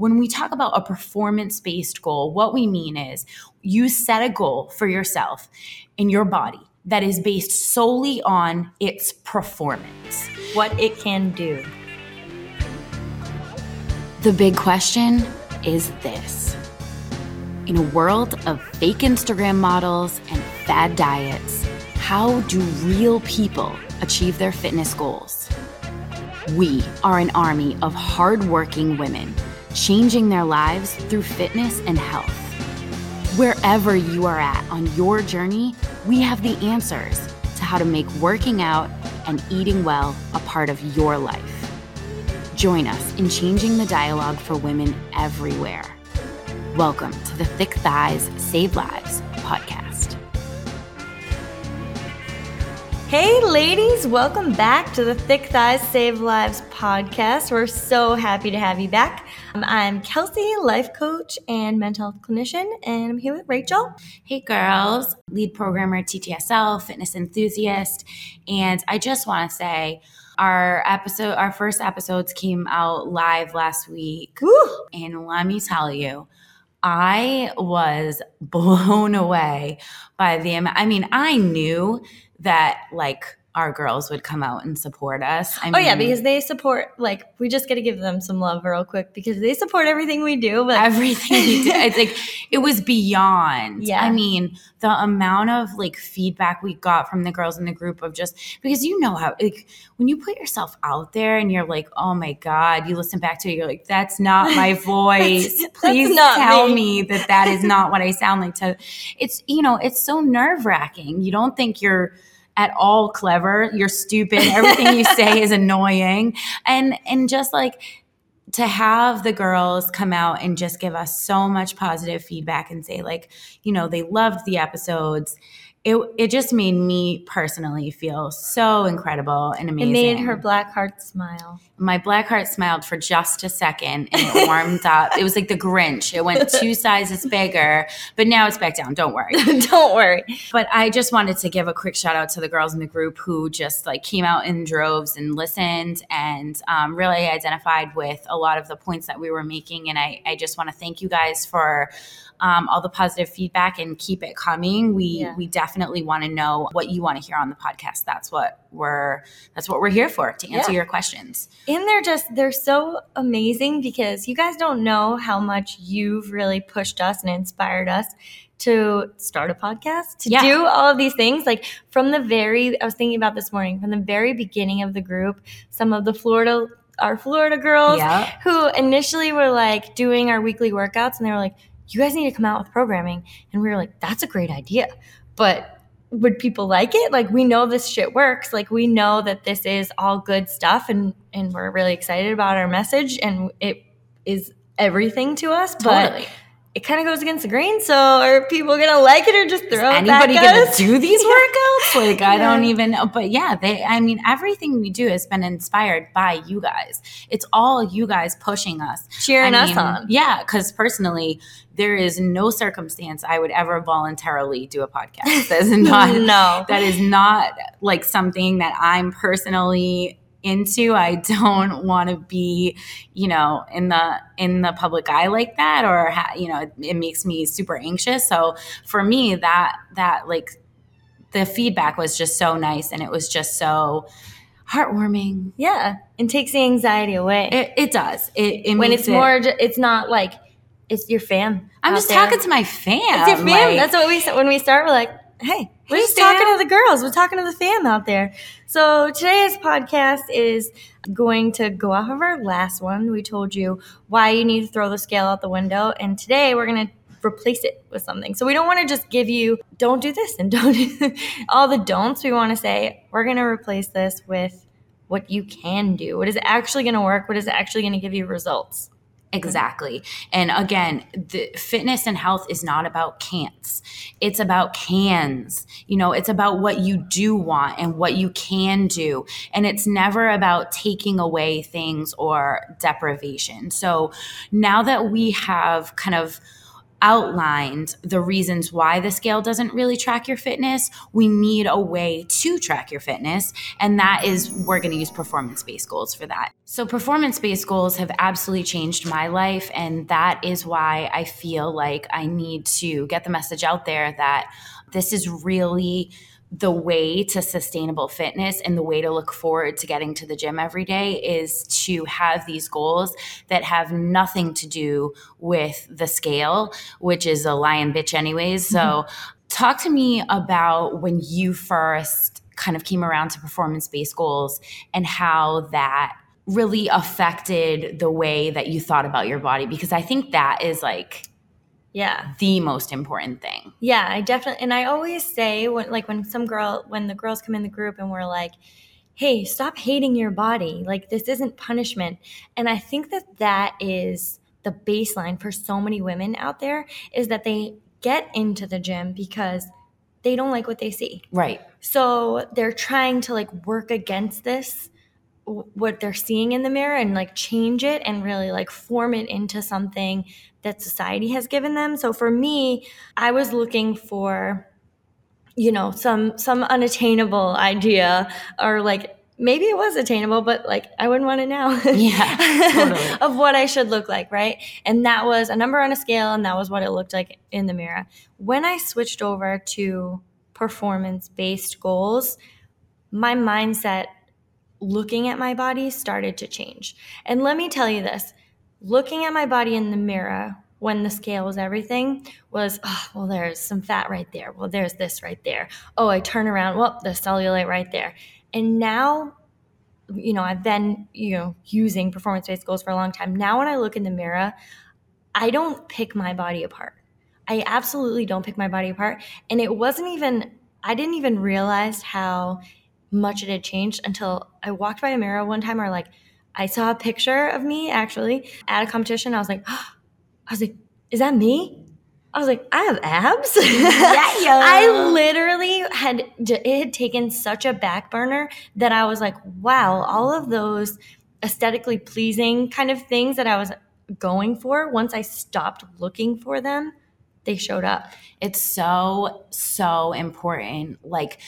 when we talk about a performance based goal, what we mean is you set a goal for yourself in your body that is based solely on its performance, what it can do. The big question is this In a world of fake Instagram models and fad diets, how do real people achieve their fitness goals? We are an army of hardworking women changing their lives through fitness and health. Wherever you are at on your journey, we have the answers to how to make working out and eating well a part of your life. Join us in changing the dialogue for women everywhere. Welcome to the Thick Thighs Save Lives podcast. Hey, ladies, welcome back to the Thick Thighs Save Lives podcast. We're so happy to have you back. Um, I'm Kelsey, life coach and mental health clinician, and I'm here with Rachel. Hey, girls, lead programmer TTSL, fitness enthusiast. And I just want to say, our episode, our first episodes came out live last week. Woo! And let me tell you, I was blown away by the amount. I mean, I knew that like our girls would come out and support us. I mean, oh yeah, because they support. Like we just got to give them some love real quick because they support everything we do. But everything we do, it's like it was beyond. Yeah, I mean the amount of like feedback we got from the girls in the group of just because you know how like when you put yourself out there and you're like, oh my god, you listen back to it, you're like, that's not my voice. Please not tell me. me that that is not what I sound like. To it's you know it's so nerve wracking. You don't think you're at all clever. You're stupid. Everything you say is annoying. And and just like to have the girls come out and just give us so much positive feedback and say like, you know, they loved the episodes it it just made me personally feel so incredible and amazing. It made her black heart smile. My black heart smiled for just a second and it warmed up. It was like the Grinch. It went two sizes bigger, but now it's back down. Don't worry. Don't worry. But I just wanted to give a quick shout out to the girls in the group who just like came out in droves and listened and um, really identified with a lot of the points that we were making. And I, I just want to thank you guys for um, all the positive feedback and keep it coming. We yeah. we definitely want to know what you want to hear on the podcast. That's what we're that's what we're here for to answer yeah. your questions. And they're just they're so amazing because you guys don't know how much you've really pushed us and inspired us to start a podcast, to yeah. do all of these things. Like from the very, I was thinking about this morning, from the very beginning of the group, some of the Florida, our Florida girls yeah. who initially were like doing our weekly workouts and they were like, you guys need to come out with programming. And we were like, that's a great idea. But would people like it? Like we know this shit works. Like we know that this is all good stuff and and we're really excited about our message and it is everything to us. Totally. But it kind of goes against the grain. So are people gonna like it or just throw Is it anybody gonna do these workouts? like I don't even know. But yeah, they I mean everything we do has been inspired by you guys. It's all you guys pushing us. Cheering I us on. Yeah, because personally, there is no circumstance I would ever voluntarily do a podcast. That is not no. that is not like something that I'm personally into. I don't want to be you know in the in the public eye like that or ha- you know it, it, makes me super anxious. So for me that that like the feedback was just so nice and it was just so heartwarming. Yeah and takes the anxiety away. It, it does. It, it when it's it, more it's not like it's your fam i'm just there. talking to my fam it's your fam. like, that's what we when we start we're like hey, we're just talking to the girls. We're talking to the fam out there. So today's podcast is going to go off of our last one. We told you why you need to throw the scale out the window. And today we're going to replace it with something. So we don't want to just give you don't do this and don't do all the don'ts. We want to say we're going to replace this with what you can do. What is actually going to work? What is actually going to give you results? Exactly. And again, the fitness and health is not about can'ts. It's about cans. You know, it's about what you do want and what you can do. And it's never about taking away things or deprivation. So now that we have kind of outlined the reasons why the scale doesn't really track your fitness. We need a way to track your fitness. And that is, we're going to use performance based goals for that. So, performance based goals have absolutely changed my life. And that is why I feel like I need to get the message out there that this is really the way to sustainable fitness and the way to look forward to getting to the gym every day is to have these goals that have nothing to do with the scale, which is a lion bitch, anyways. So, mm-hmm. talk to me about when you first kind of came around to performance based goals and how that really affected the way that you thought about your body because I think that is like yeah. The most important thing. Yeah i definitely and i always say when like when some girl when the girls come in the group and we're like hey stop hating your body. Like this isn't punishment. And i think that that is the baseline for so many women out there is that they get into the gym because they don't like what they see. Right. So they're trying to like work against this what they're seeing in the mirror and like change it and really like form it into something that society has given them. So for me, I was looking for you know some some unattainable idea or like maybe it was attainable but like i wouldn't want it now. yeah totally. of what i should look like right and that was a number on a scale and that was what it looked like in the mirror when i switched over to performance based goals my mindset looking at my body started to change and let me tell you this looking at my body in the mirror when the scale was everything was oh, well there's some fat right there. Well there's this right there. Oh i turn around well there's cellulite right there. And now you know i've been you know using performance based goals for a long time. Now when i look in the mirror i don't pick my body apart. I absolutely don't pick my body apart. And it wasn't even i didn't even realize how much it had changed until i walked by a mirror one time or like I saw a picture of me actually at a competition. I was like, oh, I was like, is that me? I was like, I have abs. yeah, yo. I literally had it had taken such a back burner that I was like, wow, all of those aesthetically pleasing kind of things that I was going for, once I stopped looking for them, they showed up. It's so, so important. Like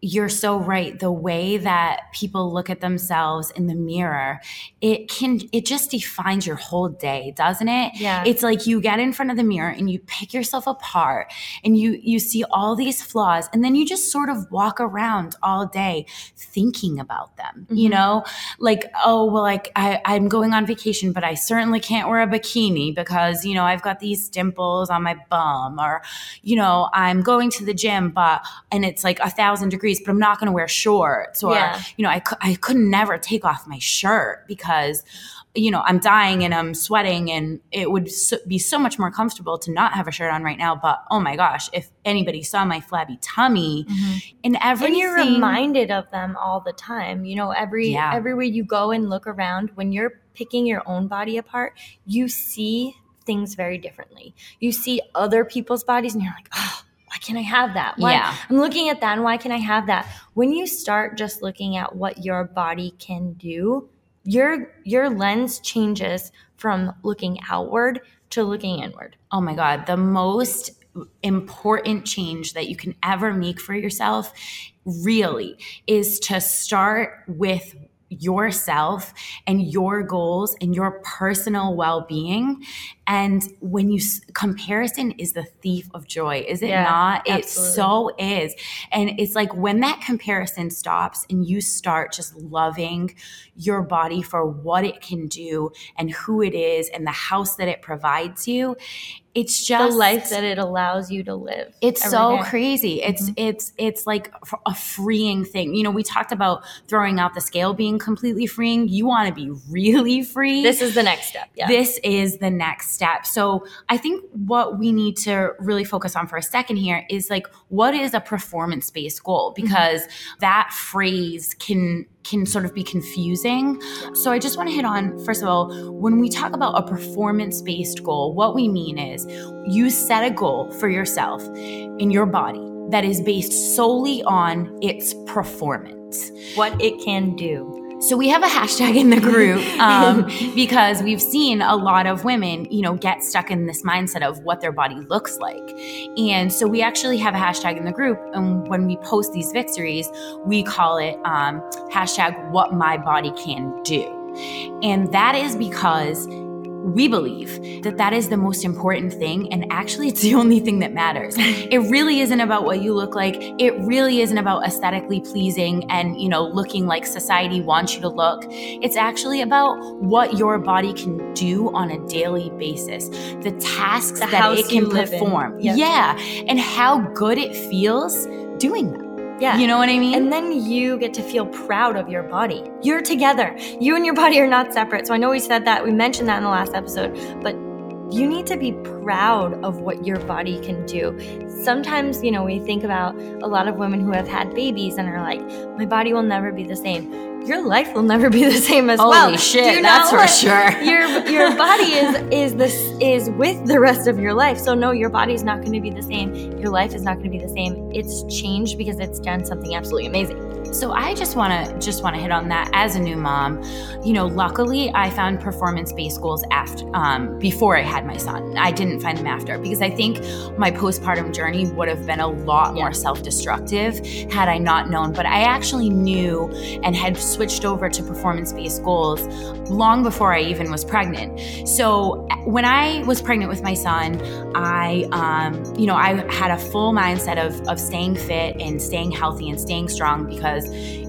you're so right. The way that people look at themselves in the mirror it can it just defines your whole day doesn't it? Yeah. It's like you get in front of the mirror and you pick yourself apart and you you see all these flaws and then you just sort of walk around all day thinking about them mm-hmm. you know? Like oh well like I, i'm going on vacation but i certainly can't wear a bikini because you know i've got these dimples on my bum or you know i'm going to the gym but and it's like a thousand degrees degrees, but I'm not going to wear shorts. Or, yeah. you know, I, I could never take off my shirt because, you know, I'm dying and I'm sweating and it would so, be so much more comfortable to not have a shirt on right now. But oh my gosh, if anybody saw my flabby tummy mm-hmm. and everything. And you're reminded of them all the time. You know, every, yeah. everywhere you go and look around, when you're picking your own body apart, you see things very differently. You see other people's bodies and you're like, oh, why can't I have that? Why, yeah. I'm looking at that and why can I have that? When you start just looking at what your body can do, your your lens changes from looking outward to looking inward. Oh my god, the most important change that you can ever make for yourself really is to start with yourself and your goals and your personal well-being. And when you comparison is the thief of joy is it yeah, not? Absolutely. it so is. And it's like when that comparison stops and you start just loving your body for what it can do and who it is and the house that it provides you it's just the life that it allows you to live. It's so day. crazy. It's mm-hmm. it's it's like a freeing thing. You know, we talked about throwing out the scale being completely freeing. You want to be really free. This is the next step. Yeah. This is the next step. So, I think what we need to really focus on for a second here is like what is a performance-based goal mm-hmm. because mm-hmm. that phrase can can sort of be confusing. So I just want to hit on first of all, when we talk about a performance based goal, what we mean is you set a goal for yourself in your body that is based solely on its performance, what it can do So we have a hashtag in the group um, because we've seen a lot of women, you know, get stuck in this mindset of what their body looks like. And so we actually have a hashtag in the group. And when we post these victories, we call it um, hashtag what my body can do. And that is because we believe that that is the most important thing and actually it's the only thing that matters. It really isn't about what you look like. It really isn't about aesthetically pleasing and you know looking like society wants you to look. It's actually about what your body can do on a daily basis the tasks The that it can you live in. perform. Yep. yeah and how good it feels doing them Yeah. you know what i mean And then you get to feel proud of your body. You're together. You and your body are not separate. So I know we said that, we mentioned that in the last episode, but you need to be proud of what your body can do. Sometimes, you know, we think about a lot of women who have had babies and are like, my body will never be the same. Your life will never be the same as Holy well. shit, Do that's for sure. Your your body is is this is with the rest of your life. So no, your body's not going to be the same. Your life is not going to be the same. It's changed because it's done something absolutely amazing. So I just want to just want to hit on that as a new mom. You know, luckily I found performance-based goals after um, before I had my son. I didn't find them after because I think my postpartum journey would have been a lot more self-destructive had I not known. But I actually knew and had switched over to performance-based goals long before I even was pregnant. So when I was pregnant with my son, I, um, you know, I had a full mindset of, of staying fit and staying healthy and staying strong because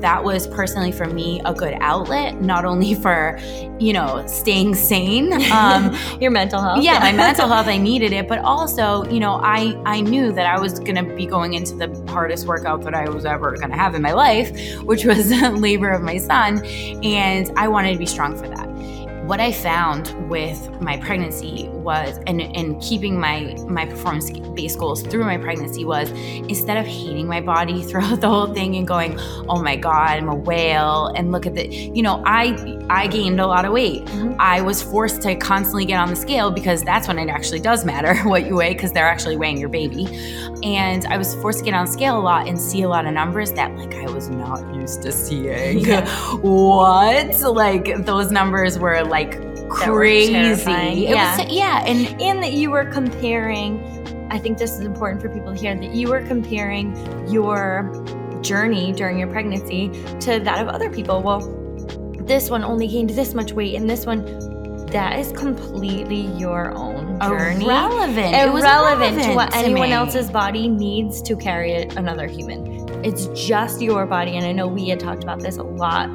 that was personally for me a good outlet, not only for, you know, staying sane. Um, Your mental health. yeah, my mental health, I needed it, but also, you know, I I knew that I was gonna be going into the hardest workout that I was ever gonna have in my life, which was labor of my son, and I wanted to be strong for that. What I found with my pregnancy was, and, and keeping my my performance based goals through my pregnancy was, instead of hating my body throughout the whole thing and going, oh my god, I'm a whale, and look at the, you know, I I gained a lot of weight. Mhm. I was forced to constantly get on the scale because that's when it actually does matter what you weigh because they're actually weighing your baby. And I was forced to get on scale a lot and see a lot of numbers that like I was not used to seeing. Yeah. what? Like those numbers were like were crazy. Yeah. was yeah, and in that you were comparing i think this is important for people to hear that you were comparing your journey during your pregnancy to that of other people well this one only gained this much weight and this one that is completely your own journey irrelevant. Irrelevant to what irrelevant anyone me. else's body needs to carry another human it's just your body and i know we had talked about this a lot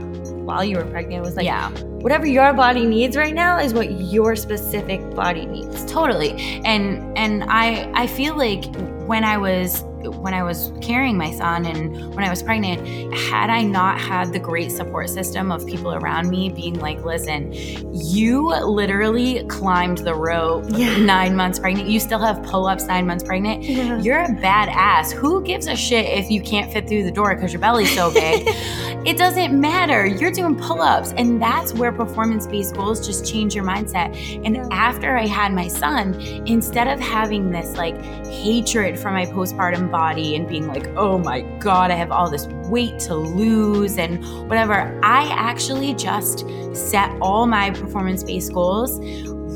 while you were pregnant it was like yeah. whatever your body needs right now is what your specific body needs. Totally. And and i i feel like when i was when i was carrying my son and when i was pregnant had i not had the great support system of people around me being like listen you literally climbed the rope Yeah. nine months pregnant. You still have pull-ups nine months pregnant. You're a badass. Who gives a shit if you can't fit through the door because your belly's so big it doesn't matter you're doing pull-ups and that's where performance-based goals just change your mindset and Yeah. after I had my son, instead of having this like hatred for my postpartum body and being like, oh my God, I have all this weight to lose and whatever, I actually just set all my performance based goals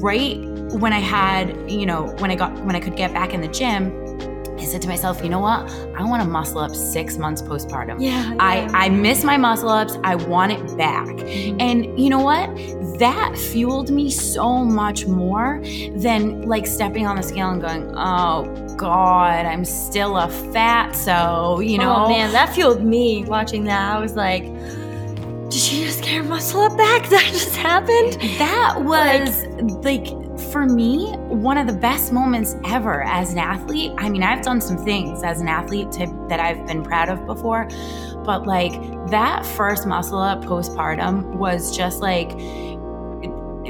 right when I had, you know, when I got, when I could get back in the gym. I said to myself, you know what? I want to muscle up six months postpartum. yeah, I, I miss my muscle ups. I want it back. Mhm. And you know what? That fueled me so much more than like stepping on the scale and going, oh God, I'm still a fat. So, you know, oh man, that fueled me watching that. I was like, did she just get her muscle up back? That just happened? that was like, for me, one of the best moments ever as an athlete. I mean, I've done some things as an athlete to, that I've been proud of before, but like that first muscle up postpartum was just like,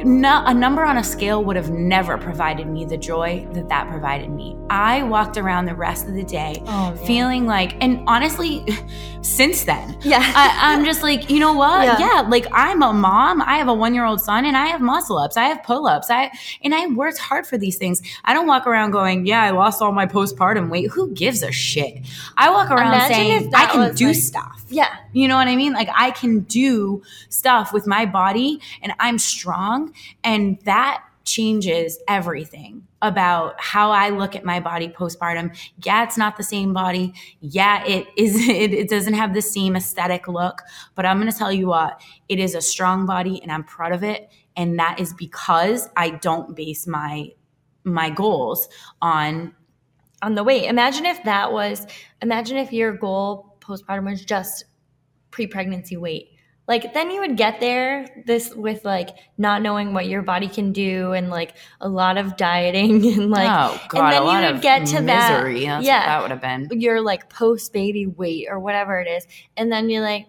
no, a number on a scale would have never provided me the joy that that provided me. I walked around the rest of the day oh, feeling like, and honestly, since then, yeah, I, am just like, you know what? Yeah. yeah, like I'm a mom. I have a one year old son, and I have muscle ups. I have pull ups. I and I worked hard for these things. I don't walk around going, yeah, I lost all my postpartum weight. Who gives a shit? I walk around Imagine saying I can do like, stuff. Yeah, you know what I mean? Like I can do stuff with my body, and I'm strong, and that changes everything about how I look at my body postpartum. Yeah, it's not the same body. Yeah, it is it, it doesn't have the same aesthetic look, but I'm going to tell you what, it is a strong body and I'm proud of it and that is because I don't base my my goals on on the weight. Imagine if that was imagine if your goal postpartum was just pre-pregnancy weight. Like then you would get there this with like not knowing what your body can do and like a lot of dieting and like oh god and then you would get to misery. that That's yeah. that would have been. Your like post baby weight or whatever it is. And then you're like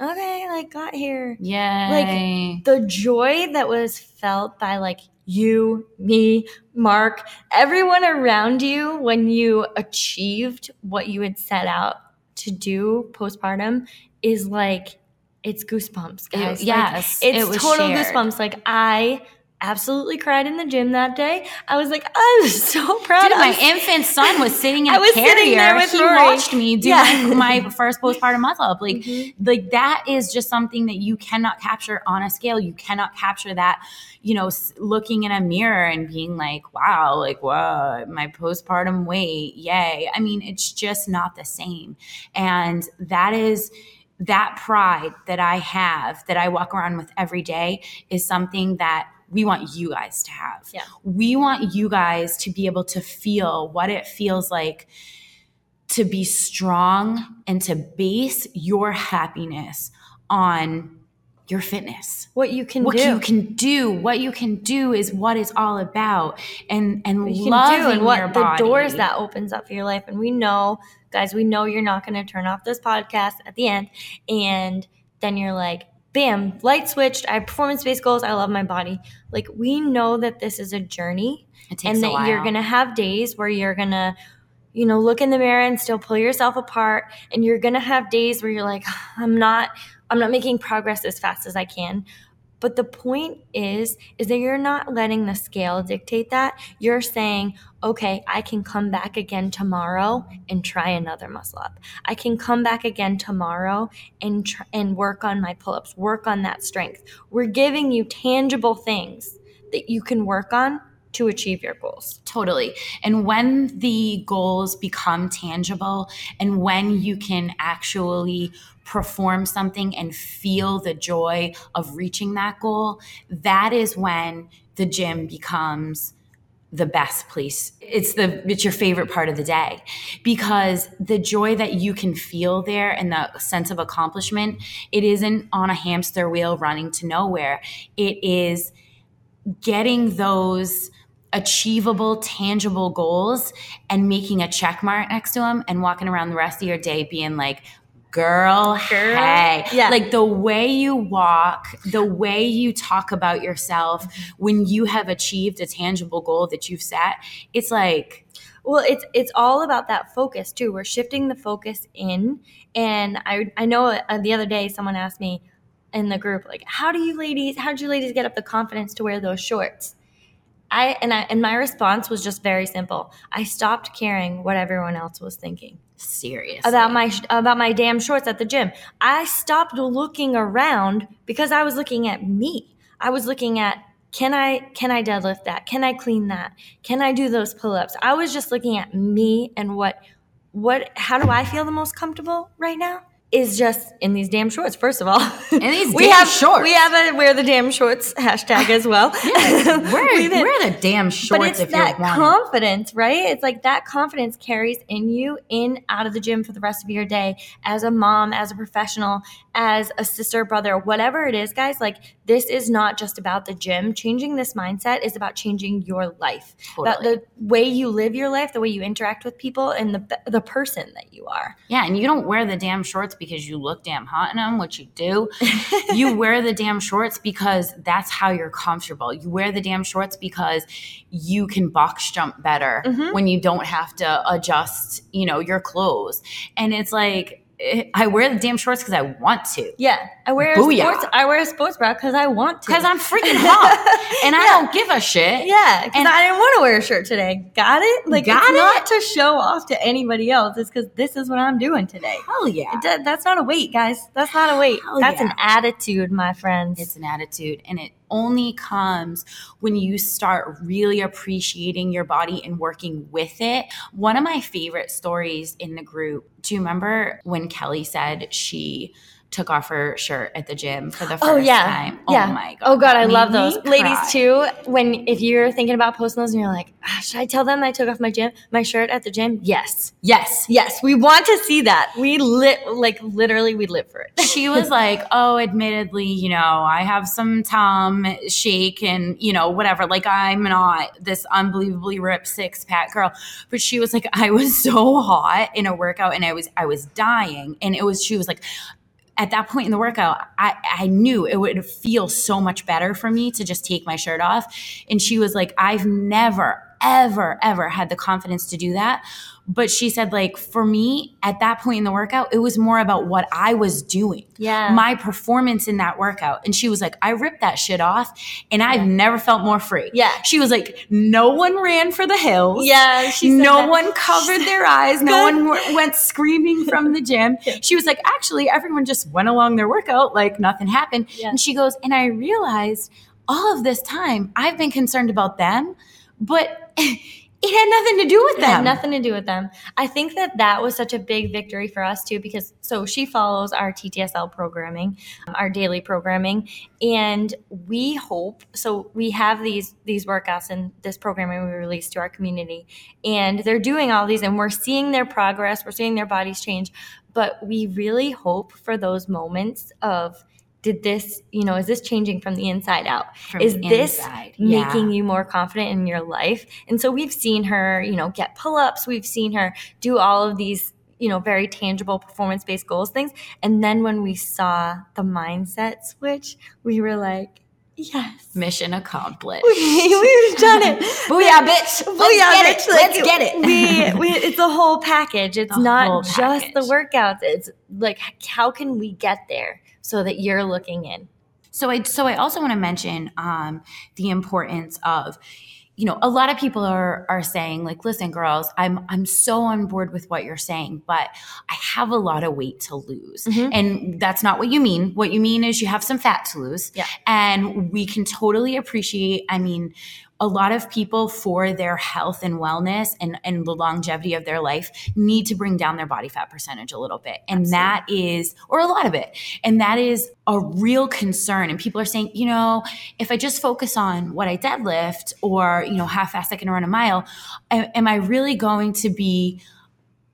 okay like got here. Yeah like the joy that was felt by like you, me, Mark, everyone around you when you achieved what you had set out to do postpartum is like it's goosebumps, guys. It, yes, like, it's it total shared. goosebumps. Like I absolutely cried in the gym that day. I was like, I'm so proud. Dude, my infant son was sitting in I a carrier. he Rory. watched me do yeah. my, my, first postpartum muscle up. Like, mm-hmm. like that is just something that you cannot capture on a scale. You cannot capture that. You know, looking in a mirror and being like, "Wow, like, whoa, my postpartum weight, yay!" I mean, it's just not the same, and that is that pride that I have, that I walk around with every day, is something that we want you guys to have. Yeah. We want you guys to be able to feel what it feels like to be strong and to base your happiness on your fitness what you can do. what do. you can do what you can do is what it's all about and and loving and what the doors that opens up for your life and we know guys, we know you're not going to turn off this podcast at the end. And then you're like, bam, light switched. I have performance based goals. I love my body. Like, we know that this is a journey and that you're going to have days where you're going to, you know, look in the mirror and still pull yourself apart. And you're going to have days where you're like, I'm not. I'm not making progress as fast as I can. But the point is, is that you're not letting the scale dictate that. You're saying, okay, I can come back again tomorrow and try another muscle up. I can come back again tomorrow and tr- and work on my pull-ups, work on that strength. We're giving you tangible things that you can work on to achieve your goals. Totally. And when the goals become tangible and when you can actually perform something and feel the joy of reaching that goal, that is when the gym becomes the best place. It's the it's your favorite part of the day because the joy that you can feel there and the sense of accomplishment, it isn't on a hamster wheel running to nowhere. It is getting those achievable, tangible goals and making a check mark next to them and walking around the rest of your day being like, girl, girl. hey. Yeah. Like the way you walk, the way you talk about yourself when you have achieved a tangible goal that you've set, it's like, well, it's it's all about that focus too. We're shifting the focus in, and I I know uh, the other day someone asked me in the group like, how do you ladies, how did you ladies get up the confidence to wear those shorts? I and I and my response was just very simple. I stopped caring what everyone else was thinking. Serious about my about my damn shorts at the gym. I stopped looking around because I was looking at me. I was looking at can I can I deadlift that? Can I clean that? Can I do those pull-ups? I was just looking at me and what what how do I feel the most comfortable right now? Is just in these damn shorts. First of all, in these we have shorts. We have a wear the damn shorts hashtag as well. yeah, wear, wear the damn shorts. But it's that confidence, right? It's like that confidence carries in you in out of the gym for the rest of your day as a mom, as a professional, as a sister, brother, whatever it is, guys. Like this is not just about the gym. Changing this mindset is about changing your life, totally. about the way you live your life, the way you interact with people, and the the person that you are. Yeah, and you don't wear the damn shorts because you look damn hot in them, which you do. you wear the damn shorts because that's how you're comfortable. You wear the damn shorts because you can box jump better mm-hmm. when you don't have to adjust, you know, your clothes. And it's like, I wear the damn shorts because I want to. Yeah, I wear Booyah. sports. I wear a sports bra because I want to. Because I'm freaking hot, and yeah. I don't give a shit. Yeah, and I didn't want to wear a shirt today. Got it? Like, Got it? not to show off to anybody else. It's because this is what I'm doing today. Hell yeah! That's not a weight, guys. That's not a weight. Hell that's yeah. an attitude, my friends. It's an attitude, and it only comes when you start really appreciating your body and working with it. One of my favorite stories in the group, do you remember when Kelly said she took off her shirt at the gym for the oh, first oh, yeah. time. Oh yeah. my god. Oh god, I love those. Ladies too, when if you're thinking about posting those and you're like, ah, should I tell them I took off my gym my shirt at the gym? Yes. Yes. Yes. We want to see that. We lit like literally we live for it. she was like, "Oh, admittedly, you know, I have some Tom shake and, you know, whatever. Like I'm not this unbelievably ripped six-pack girl." But she was like, "I was so hot in a workout and I was I was dying." And it was she was like, at that point in the workout, I, I knew it would feel so much better for me to just take my shirt off. And she was like, I've never, ever, ever had the confidence to do that. But she said, like, for me at that point in the workout, it was more about what I was doing. Yeah. My performance in that workout. And she was like, I ripped that shit off and I've never felt more free. Yeah. She was like, no one ran for the hills. Yeah. no that. one covered their eyes. No one went screaming from the gym. She was like, actually, everyone just went along their workout like nothing happened. Yeah. And she goes, and I realized all of this time I've been concerned about them, but it had nothing to do with them. It had nothing to do with them. I think that that was such a big victory for us too, because so she follows our TTSL programming, um, our daily programming, and we hope. So we have these these workouts and this programming we release to our community, and they're doing all these, and we're seeing their progress. We're seeing their bodies change, but we really hope for those moments of did this, you know, is this changing from the inside out? From is this inside, yeah. making you more confident in your life? And so we've seen her, you know, get pull ups, we've seen her do all of these, you know, very tangible performance based goals things. And then when we saw the mindset switch, we were like, Yes. Mission accomplished. We, we've done it. Booyah, bitch. Booyah, Let's get bitch. It. Let's get it. we, we, it's a whole package. It's not just the workouts. It's like, how can we get there? So that you're looking in. So I so I also want to mention um, the importance of you know a lot of people are are saying like listen girls i'm i'm so on board with what you're saying but i have a lot of weight to lose mm-hmm. and that's not what you mean what you mean is you have some fat to lose yeah and we can totally appreciate i mean a lot of people for their health and wellness and, and the longevity of their life need to bring down their body fat percentage a little bit. And Absolutely. that is, or a lot of it. And that is a real concern. And people are saying, you know, if I just focus on what I deadlift or, you know, how fast I can run a mile, am I really going to be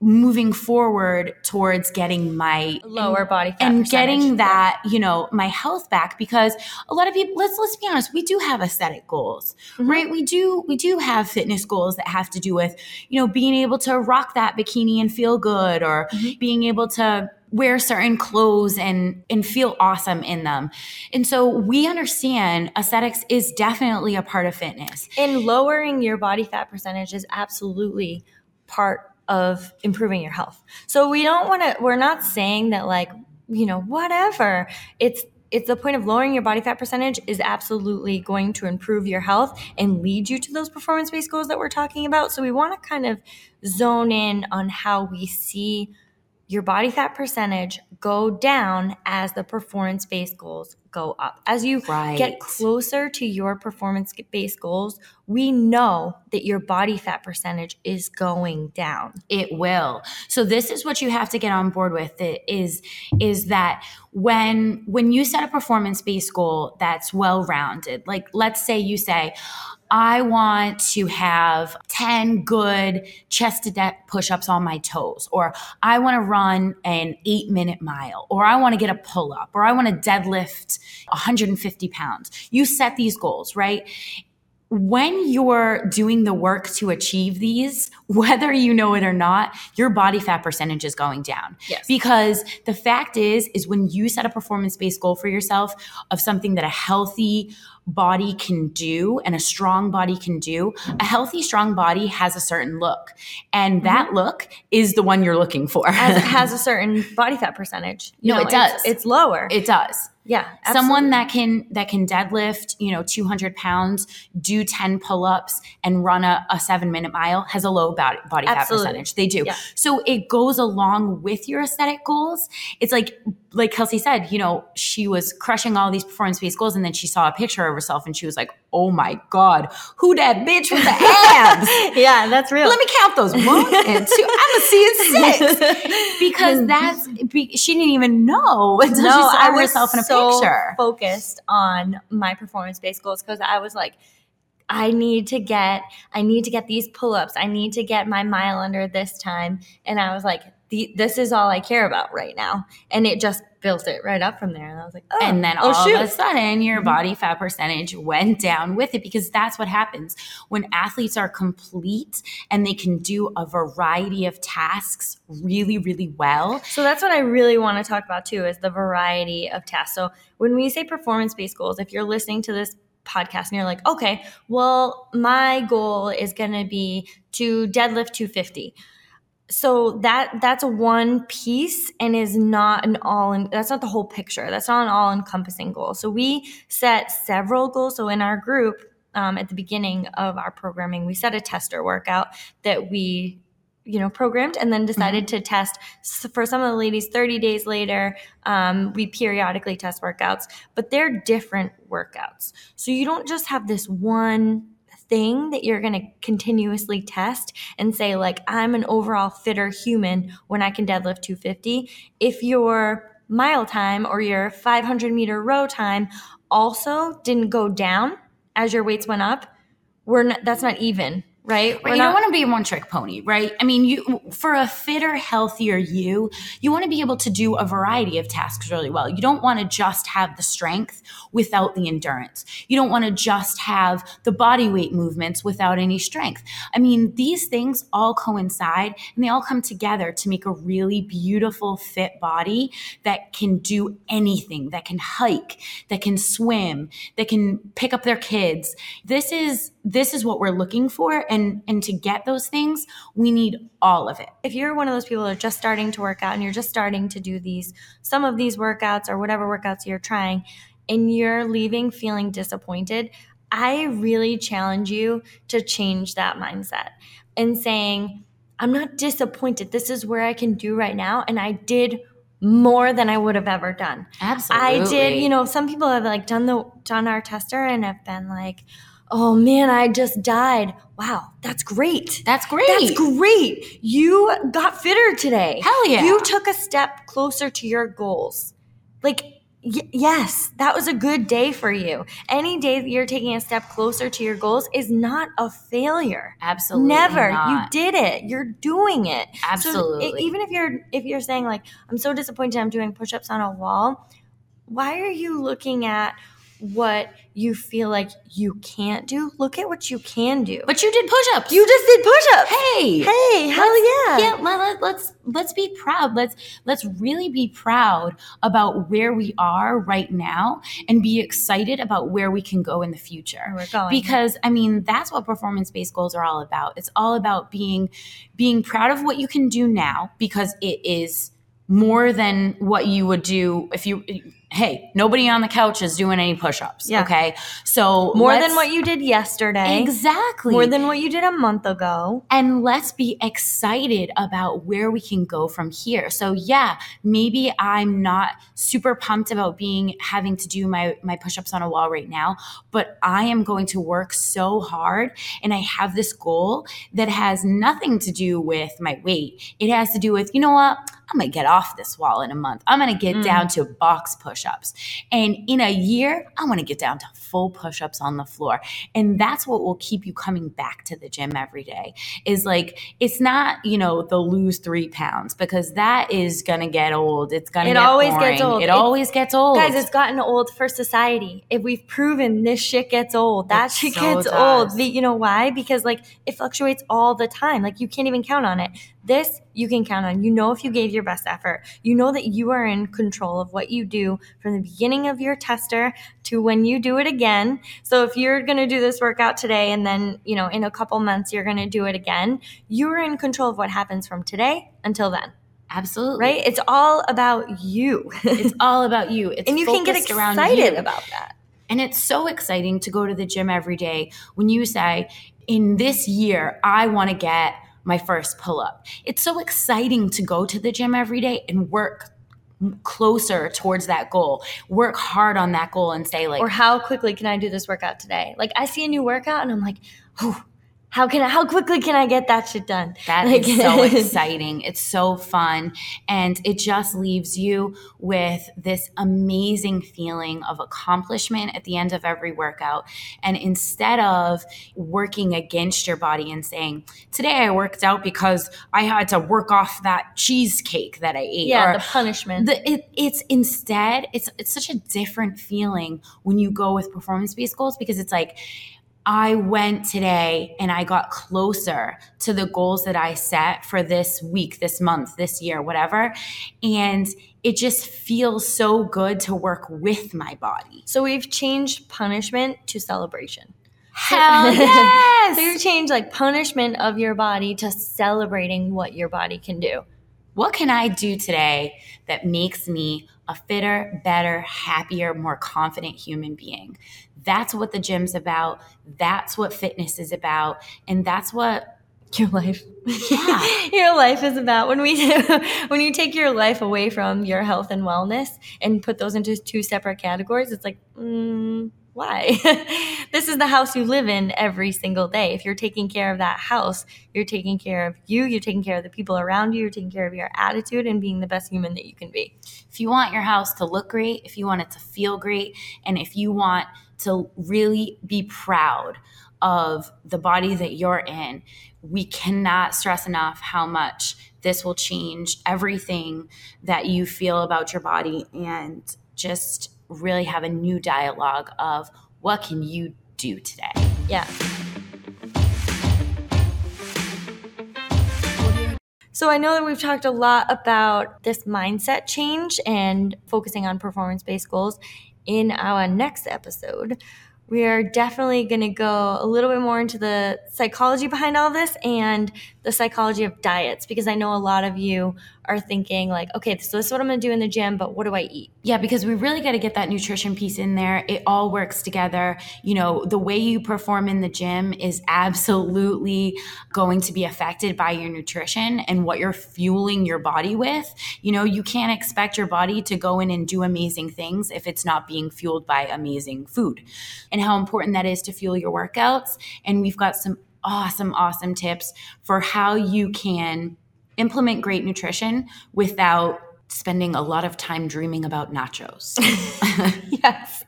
moving forward towards getting my lower body fat and getting that you know my health back because a lot of people let's let's be honest we do have aesthetic goals mm-hmm. right we do we do have fitness goals that have to do with you know being able to rock that bikini and feel good or mm-hmm. being able to wear certain clothes and and feel awesome in them. And so we understand aesthetics is definitely a part of fitness. And lowering your body fat percentage is absolutely part of improving your health. So we don't want to, we're not saying that like, you know, whatever. It's, it's the point of lowering your body fat percentage is absolutely going to improve your health and lead you to those performance based goals that we're talking about. So we want to kind of zone in on how we see your body fat percentage go down as the performance based goals go up. As you right. get closer to your performance based goals, we know that your body fat percentage is going down. It will. So this is what you have to get on board with is is that when when you set a performance based goal that's well rounded, like let's say you say I want to have 10 good chest to deck push ups on my toes, or I want to run an eight minute mile, or I want to get a pull up, or I want to deadlift 150 pounds. You set these goals, right? when you're doing the work to achieve these, whether you know it or not, your body fat percentage is going down. Yes. Because the fact is, is when you set a performance based goal for yourself of something that a healthy body can do and a strong body can do, a healthy, strong body has a certain look. And mm-hmm. that look is the one you're looking for. As it has a certain body fat percentage. No, it does. It's, it's lower. It does. Yeah. Absolutely. Someone that can that can deadlift, you know, 200 pounds, do 10 pull-ups and run a, a seven minute mile has a low body, body fat percentage. They do. Yeah. So it goes along with your aesthetic goals. It's like like Kelsey said, you know, she was crushing all these performance-based goals and then she saw a picture of herself and she was like, oh my God, who that bitch with the abs? yeah, that's real. Let me count those. One and two. I'm a seeing six. because that's, she didn't even know until no, she saw I was herself in a so picture. focused on my performance-based goals because I was like, I need to get, I need to get these pull-ups. I need to get my mile under this time. And I was like, the, this is all I care about right now. And it just built it right up from there. And I was like, oh, and then oh, all shoot. of a sudden your mm-hmm. body fat percentage went down with it because that's what happens when athletes are complete and they can do a variety of tasks really, really well. So that's what I really want to talk about too is the variety of tasks. So when we say performance based goals, if you're listening to this podcast and you're like, okay, well, my goal is going to be to deadlift 250 so that that's one piece and is not an all in that's not the whole picture. That's not an all encompassing goal. So we set several goals. So in our group um, at the beginning of our programming we set a tester workout that we you know programmed and then decided mm-hmm. to test for some of the ladies 30 days later um, we periodically test workouts but they're different workouts. So you don't just have this one thing that you're going to continuously test and say like I'm an overall fitter human when I can deadlift 250 if your mile time or your 500 meter row time also didn't go down as your weights went up we're not, that's not even right? you not- don't want to be a one trick pony, right? I mean, you for a fitter, healthier you, you want to be able to do a variety of tasks really well. You don't want to just have the strength without the endurance. You don't want to just have the body weight movements without any strength. I mean, these things all coincide and they all come together to make a really beautiful fit body that can do anything, that can hike, that can swim, that can pick up their kids. This is this is what we're looking for and and to get those things we need all of it if you're one of those people that are just starting to work out and you're just starting to do these some of these workouts or whatever workouts you're trying and you're leaving feeling disappointed i really challenge you to change that mindset and saying i'm not disappointed this is where i can do right now and i did more than I would have ever done. Absolutely. I did, you know, some people have like done the done our tester and have been like, oh man, I just died. Wow, that's great. That's great. That's great. You got fitter today. Hell yeah. You took a step closer to your goals. Like, y- yes, that was a good day for you. Any day that you're taking a step closer to your goals is not a failure. Absolutely. Never. Not. You did it. You're doing it. Absolutely. So even if you're if you're saying like I'm so disappointed I'm doing push-ups on a wall, why are you looking at what you feel like you can't do, look at what you can do. But you did push-ups. You just did push-ups. Hey, hey, hell yeah! Yeah, let, us let's, let's be proud. Let's let's really be proud about where we are right now, and be excited about where we can go in the future. Oh, we're going because I mean that's what performance-based goals are all about. It's all about being being proud of what you can do now because it is more than what you would do if you hey, nobody on the couch is doing any push-ups. Yeah. Okay. So more than what you did yesterday. Exactly. More than what you did a month ago. And let's be excited about where we can go from here. So yeah, maybe I'm not super pumped about being having to do my my push-ups on a wall right now, but I am going to work so hard and I have this goal that has nothing to do with my weight. It has to do with, you know what? I'm going to get off this wall in a month. I'm going to get mm. down to box push ups. And in a year, I want to get down to full push ups on the floor. And that's what will keep you coming back to the gym every day is like, it's not, you know, the lose three pounds because that is going to get old. It's going to it get always boring. gets old. It, it always gets old. Guys, it's gotten old for society. If we've proven this shit gets old, that it shit so gets does. old. You know why? Because like it fluctuates all the time. Like you can't even count on it. This you can count on. You know if you gave your best effort. You know that you are in control of what you do from the beginning of your tester to when you do it again. So if you're going to do this workout today and then, you know, in a couple months you're going to do it again, you're in control of what happens from today until then. Absolutely. Right? It's all about you. it's all about you. It's and you can get excited about that. And it's so exciting to go to the gym every day when you say, in this year, I want to get my first pull up. It's so exciting to go to the gym every day and work closer towards that goal. Work hard on that goal and say like or how quickly can I do this workout today? Like I see a new workout and I'm like, "Oh, how can I, how quickly can I get that shit done? That like, is so exciting. It's so fun. And it just leaves you with this amazing feeling of accomplishment at the end of every workout. And instead of working against your body and saying, today I worked out because I had to work off that cheesecake that I ate. Yeah, the punishment. The, it, it's instead, it's, it's such a different feeling when you go with performance based goals because it's like, I went today and I got closer to the goals that I set for this week, this month, this year, whatever. And it just feels so good to work with my body. So we've changed punishment to celebration. Hell yes! so you changed like punishment of your body to celebrating what your body can do. What can I do today that makes me a fitter, better, happier, more confident human being? That's what the gym's about. That's what fitness is about. And that's what your life yeah. your life is about when we when you take your life away from your health and wellness and put those into two separate categories it's like mm, why? this is the house you live in every single day. If you're taking care of that house, you're taking care of you, you're taking care of the people around you, you're taking care of your attitude and being the best human that you can be. If you want your house to look great, if you want it to feel great, and if you want to really be proud of the body that you're in, we cannot stress enough how much this will change everything that you feel about your body and just really have a new dialogue of what can you do today? Yeah. So I know that we've talked a lot about this mindset change and focusing on performance based goals. In our next episode, we are definitely going to go a little bit more into the psychology behind all this and the psychology of diets because I know a lot of you are thinking like, okay, so this is what I'm going to do in the gym, but what do I eat? Yeah, because we really got to get that nutrition piece in there. It all works together. You know, the way you perform in the gym is absolutely going to be affected by your nutrition and what you're fueling your body with. You know, you can't expect your body to go in and do amazing things if it's not being fueled by amazing food. And how important that is to fuel your workouts. And we've got some awesome, awesome tips for how you can implement great nutrition without spending a lot of time dreaming about nachos. yes.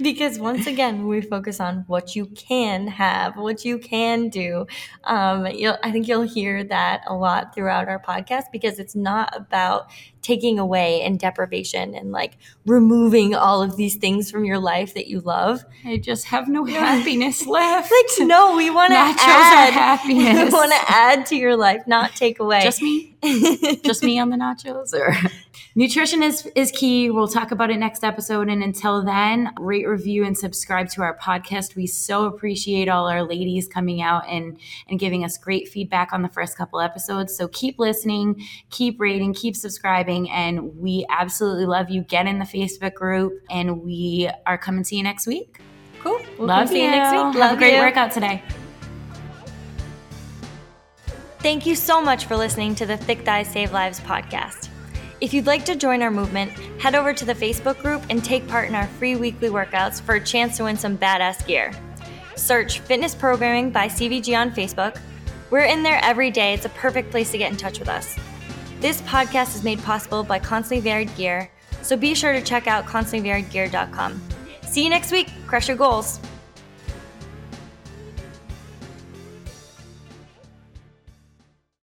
Because once again, we focus on what you can have, what you can do. Um, I think you'll hear that a lot throughout our podcast because it's not about taking away and deprivation and like removing all of these things from your life that you love. I just have no happiness left. Like, no, we want to add happiness. We want to add to your life, not take away. Just me? just me on the nachos or nutrition is is key. We'll talk about it next episode. And until then, rate, review, and subscribe to our podcast. We so appreciate all our ladies coming out and and giving us great feedback on the first couple episodes. So keep listening, keep rating, keep subscribing, and we absolutely love you. Get in the Facebook group, and we are coming to you next week. Cool. We'll love you. you next week. Love Have a great you. workout today. Thank you so much for listening to the Thick Thighs Save Lives podcast. If you'd like to join our movement, head over to the Facebook group and take part in our free weekly workouts for a chance to win some badass gear. Search Fitness Programming by CVG on Facebook. We're in there every day. It's a perfect place to get in touch with us. This podcast is made possible by Constantly Varied Gear, so be sure to check out constantlyvariedgear.com. See you next week. Crush your goals.